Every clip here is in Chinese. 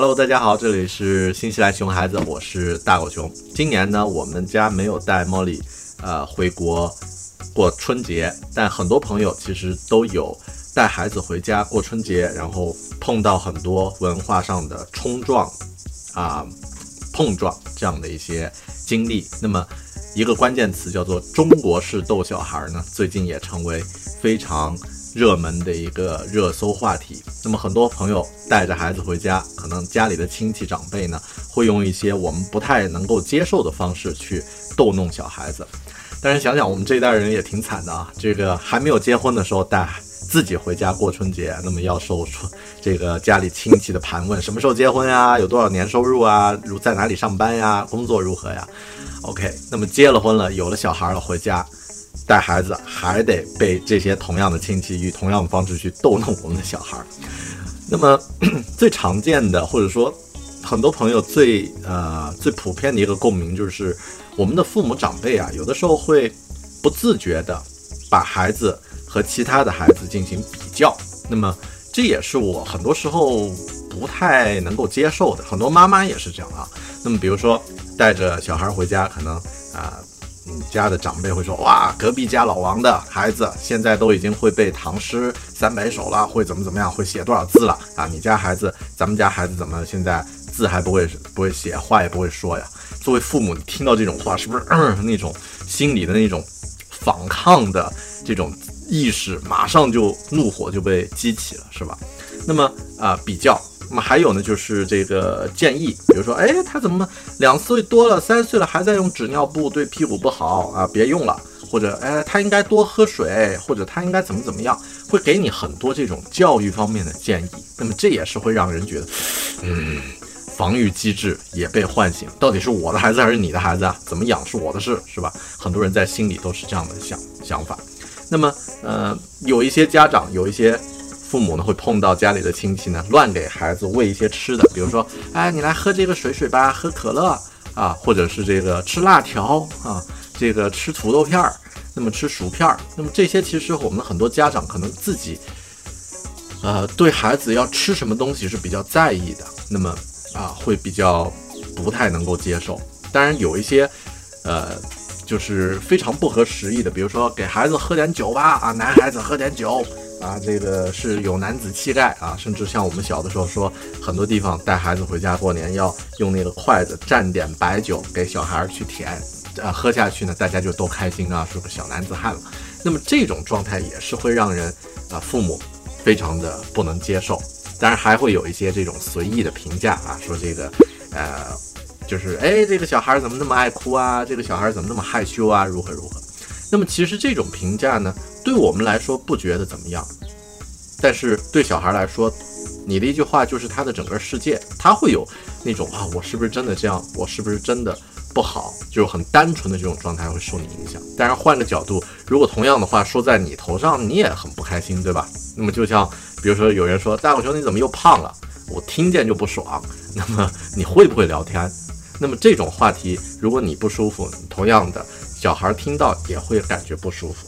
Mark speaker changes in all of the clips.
Speaker 1: Hello，大家好，这里是新西兰熊孩子，我是大狗熊。今年呢，我们家没有带茉莉，呃，回国过春节，但很多朋友其实都有带孩子回家过春节，然后碰到很多文化上的冲撞啊、碰撞这样的一些经历。那么，一个关键词叫做“中国式逗小孩”呢，最近也成为非常热门的一个热搜话题。那么很多朋友带着孩子回家，可能家里的亲戚长辈呢，会用一些我们不太能够接受的方式去逗弄小孩子。但是想想我们这一代人也挺惨的啊，这个还没有结婚的时候带自己回家过春节，那么要受这个家里亲戚的盘问，什么时候结婚呀？有多少年收入啊？如在哪里上班呀？工作如何呀？OK，那么结了婚了，有了小孩了，回家。带孩子还得被这些同样的亲戚以同样的方式去逗弄我们的小孩儿。那么 最常见的，或者说很多朋友最呃最普遍的一个共鸣，就是我们的父母长辈啊，有的时候会不自觉的把孩子和其他的孩子进行比较。那么这也是我很多时候不太能够接受的。很多妈妈也是这样啊。那么比如说带着小孩回家，可能啊。你家的长辈会说：“哇，隔壁家老王的孩子现在都已经会背唐诗三百首了，会怎么怎么样，会写多少字了啊？你家孩子，咱们家孩子怎么现在字还不会不会写，话也不会说呀？”作为父母，你听到这种话，是不是那种心里的那种反抗的这种意识，马上就怒火就被激起了，是吧？那么啊，比较。那么还有呢，就是这个建议，比如说，哎，他怎么两岁多了，三岁了还在用纸尿布，对屁股不好啊，别用了。或者，哎，他应该多喝水，或者他应该怎么怎么样，会给你很多这种教育方面的建议。那么这也是会让人觉得，嗯，防御机制也被唤醒。到底是我的孩子还是你的孩子啊？怎么养是我的事，是吧？很多人在心里都是这样的想想法。那么，呃，有一些家长，有一些。父母呢会碰到家里的亲戚呢，乱给孩子喂一些吃的，比如说，哎，你来喝这个水水吧，喝可乐啊，或者是这个吃辣条啊，这个吃土豆片儿，那么吃薯片儿，那么这些其实我们很多家长可能自己，呃，对孩子要吃什么东西是比较在意的，那么啊会比较不太能够接受。当然有一些，呃，就是非常不合时宜的，比如说给孩子喝点酒吧，啊，男孩子喝点酒。啊，这个是有男子气概啊，甚至像我们小的时候说，很多地方带孩子回家过年要用那个筷子蘸点白酒给小孩去舔，啊，喝下去呢，大家就都开心啊，是个小男子汉了。那么这种状态也是会让人啊，父母非常的不能接受。当然还会有一些这种随意的评价啊，说这个，呃，就是哎，这个小孩怎么那么爱哭啊？这个小孩怎么那么害羞啊？如何如何？那么其实这种评价呢？对我们来说不觉得怎么样，但是对小孩来说，你的一句话就是他的整个世界，他会有那种啊，我是不是真的这样？我是不是真的不好？就是很单纯的这种状态会受你影响。当然换个角度，如果同样的话说在你头上，你也很不开心，对吧？那么就像比如说有人说大狗熊你怎么又胖了？我听见就不爽。那么你会不会聊天？那么这种话题，如果你不舒服，同样的小孩听到也会感觉不舒服。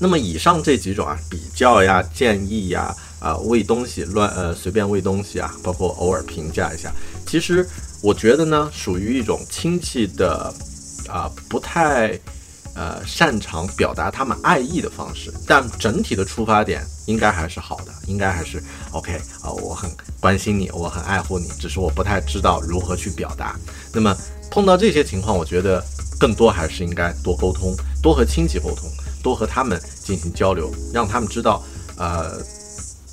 Speaker 1: 那么以上这几种啊，比较呀、建议呀、啊喂东西乱呃随便喂东西啊，包括偶尔评价一下，其实我觉得呢，属于一种亲戚的啊不太呃擅长表达他们爱意的方式，但整体的出发点应该还是好的，应该还是 OK 啊，我很关心你，我很爱护你，只是我不太知道如何去表达。那么碰到这些情况，我觉得更多还是应该多沟通，多和亲戚沟通。多和他们进行交流，让他们知道，呃，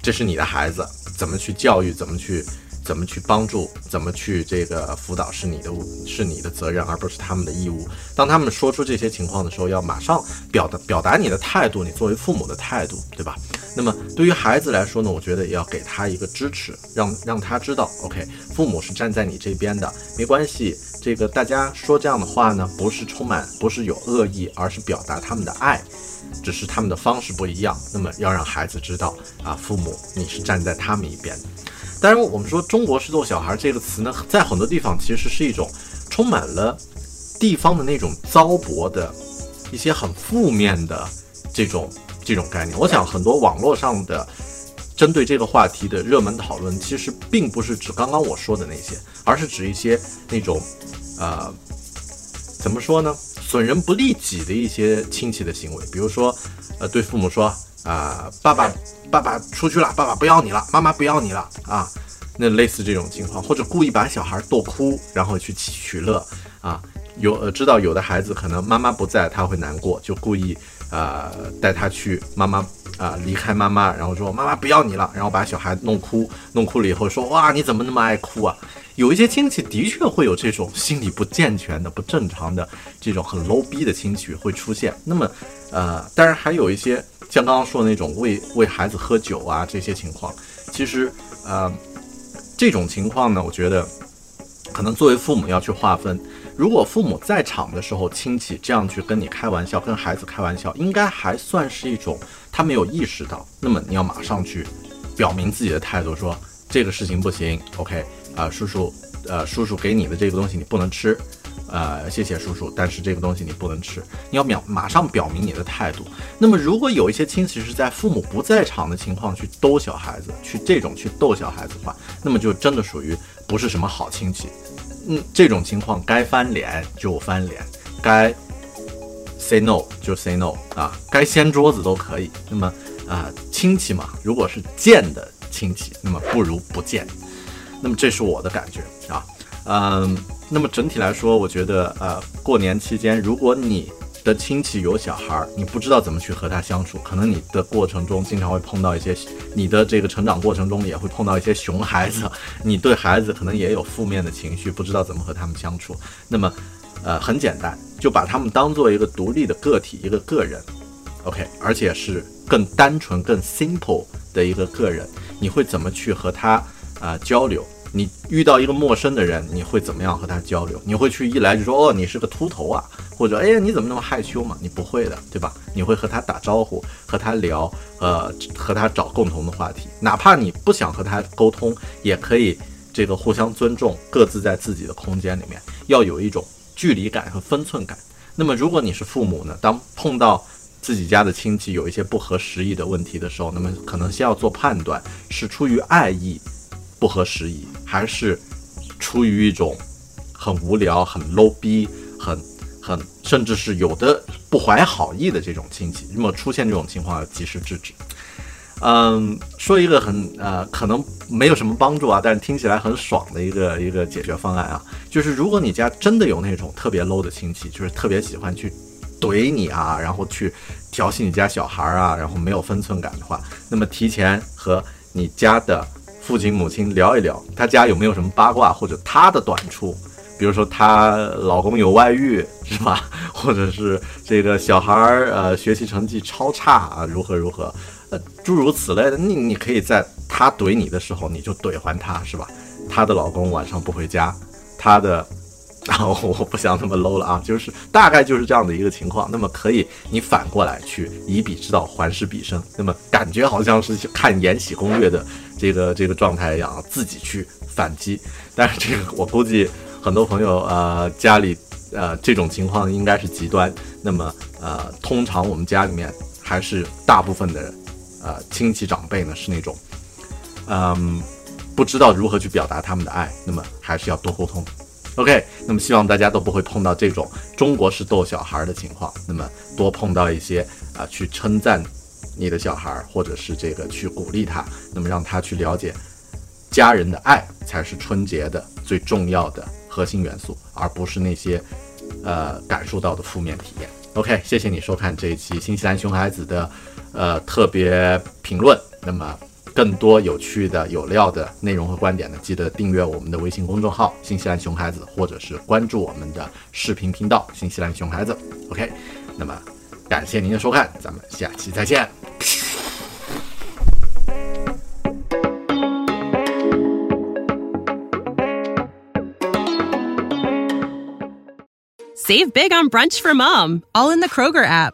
Speaker 1: 这是你的孩子，怎么去教育，怎么去怎么去帮助，怎么去这个辅导是你的是你的责任，而不是他们的义务。当他们说出这些情况的时候，要马上表达表达你的态度，你作为父母的态度，对吧？那么对于孩子来说呢，我觉得也要给他一个支持，让让他知道，OK，父母是站在你这边的，没关系。这个大家说这样的话呢，不是充满，不是有恶意，而是表达他们的爱，只是他们的方式不一样。那么要让孩子知道啊，父母你是站在他们一边的。当然，我们说“中国式逗小孩”这个词呢，在很多地方其实是一种充满了地方的那种糟粕的一些很负面的这种这种概念。我想很多网络上的。针对这个话题的热门讨论，其实并不是指刚刚我说的那些，而是指一些那种，呃，怎么说呢，损人不利己的一些亲戚的行为。比如说，呃，对父母说啊，爸爸，爸爸出去了，爸爸不要你了，妈妈不要你了啊，那类似这种情况，或者故意把小孩逗哭，然后去取乐啊。有呃，知道有的孩子可能妈妈不在，他会难过，就故意啊带他去妈妈。啊，离开妈妈，然后说妈妈不要你了，然后把小孩弄哭，弄哭了以后说哇，你怎么那么爱哭啊？有一些亲戚的确会有这种心理不健全的、不正常的这种很 low 逼的亲戚会出现。那么，呃，当然还有一些像刚刚说的那种喂喂孩子喝酒啊这些情况，其实呃，这种情况呢，我觉得可能作为父母要去划分。如果父母在场的时候，亲戚这样去跟你开玩笑，跟孩子开玩笑，应该还算是一种他没有意识到。那么你要马上去表明自己的态度，说这个事情不行。OK，啊，叔叔，呃，叔叔给你的这个东西你不能吃，呃，谢谢叔叔，但是这个东西你不能吃。你要表马上表明你的态度。那么如果有一些亲戚是在父母不在场的情况去逗小孩子，去这种去逗小孩子的话，那么就真的属于不是什么好亲戚。嗯，这种情况该翻脸就翻脸，该 say no 就 say no 啊，该掀桌子都可以。那么啊，亲戚嘛，如果是见的亲戚，那么不如不见。那么这是我的感觉啊，嗯，那么整体来说，我觉得呃，过年期间，如果你的亲戚有小孩儿，你不知道怎么去和他相处，可能你的过程中经常会碰到一些，你的这个成长过程中也会碰到一些熊孩子，你对孩子可能也有负面的情绪，不知道怎么和他们相处。那么，呃，很简单，就把他们当做一个独立的个体，一个个人，OK，而且是更单纯、更 simple 的一个个人。你会怎么去和他啊交流？你遇到一个陌生的人，你会怎么样和他交流？你会去一来就说哦，你是个秃头啊，或者哎呀，你怎么那么害羞嘛？你不会的，对吧？你会和他打招呼，和他聊，呃，和他找共同的话题。哪怕你不想和他沟通，也可以这个互相尊重，各自在自己的空间里面，要有一种距离感和分寸感。那么，如果你是父母呢，当碰到自己家的亲戚有一些不合时宜的问题的时候，那么可能先要做判断，是出于爱意。不合时宜，还是出于一种很无聊、很 low 逼、很很甚至是有的不怀好意的这种亲戚，那么出现这种情况要及时制止。嗯，说一个很呃可能没有什么帮助啊，但是听起来很爽的一个一个解决方案啊，就是如果你家真的有那种特别 low 的亲戚，就是特别喜欢去怼你啊，然后去调戏你家小孩啊，然后没有分寸感的话，那么提前和你家的。父亲母亲聊一聊，他家有没有什么八卦或者他的短处，比如说他老公有外遇是吧？或者是这个小孩儿呃学习成绩超差啊，如何如何，呃诸如此类的，你你可以在他怼你的时候，你就怼还他是吧？他的老公晚上不回家，他的。然后我不想那么 low 了啊，就是大概就是这样的一个情况。那么可以，你反过来去以彼之道还施彼身，那么感觉好像是看《延禧攻略》的这个这个状态一样，自己去反击。但是这个我估计很多朋友呃家里呃这种情况应该是极端。那么呃通常我们家里面还是大部分的呃亲戚长辈呢是那种嗯不知道如何去表达他们的爱，那么还是要多沟通。OK，那么希望大家都不会碰到这种中国式逗小孩的情况，那么多碰到一些啊，去称赞你的小孩，或者是这个去鼓励他，那么让他去了解家人的爱才是春节的最重要的核心元素，而不是那些呃感受到的负面体验。OK，谢谢你收看这一期新西兰熊孩子的呃特别评论，那么。更多有趣的、有料的内容和观点呢，记得订阅我们的微信公众号“新西兰熊孩子”，或者是关注我们的视频频道“新西兰熊孩子”。OK，那么感谢您的收看，咱们下期再见。
Speaker 2: Save big on brunch for mom, all in the Kroger app.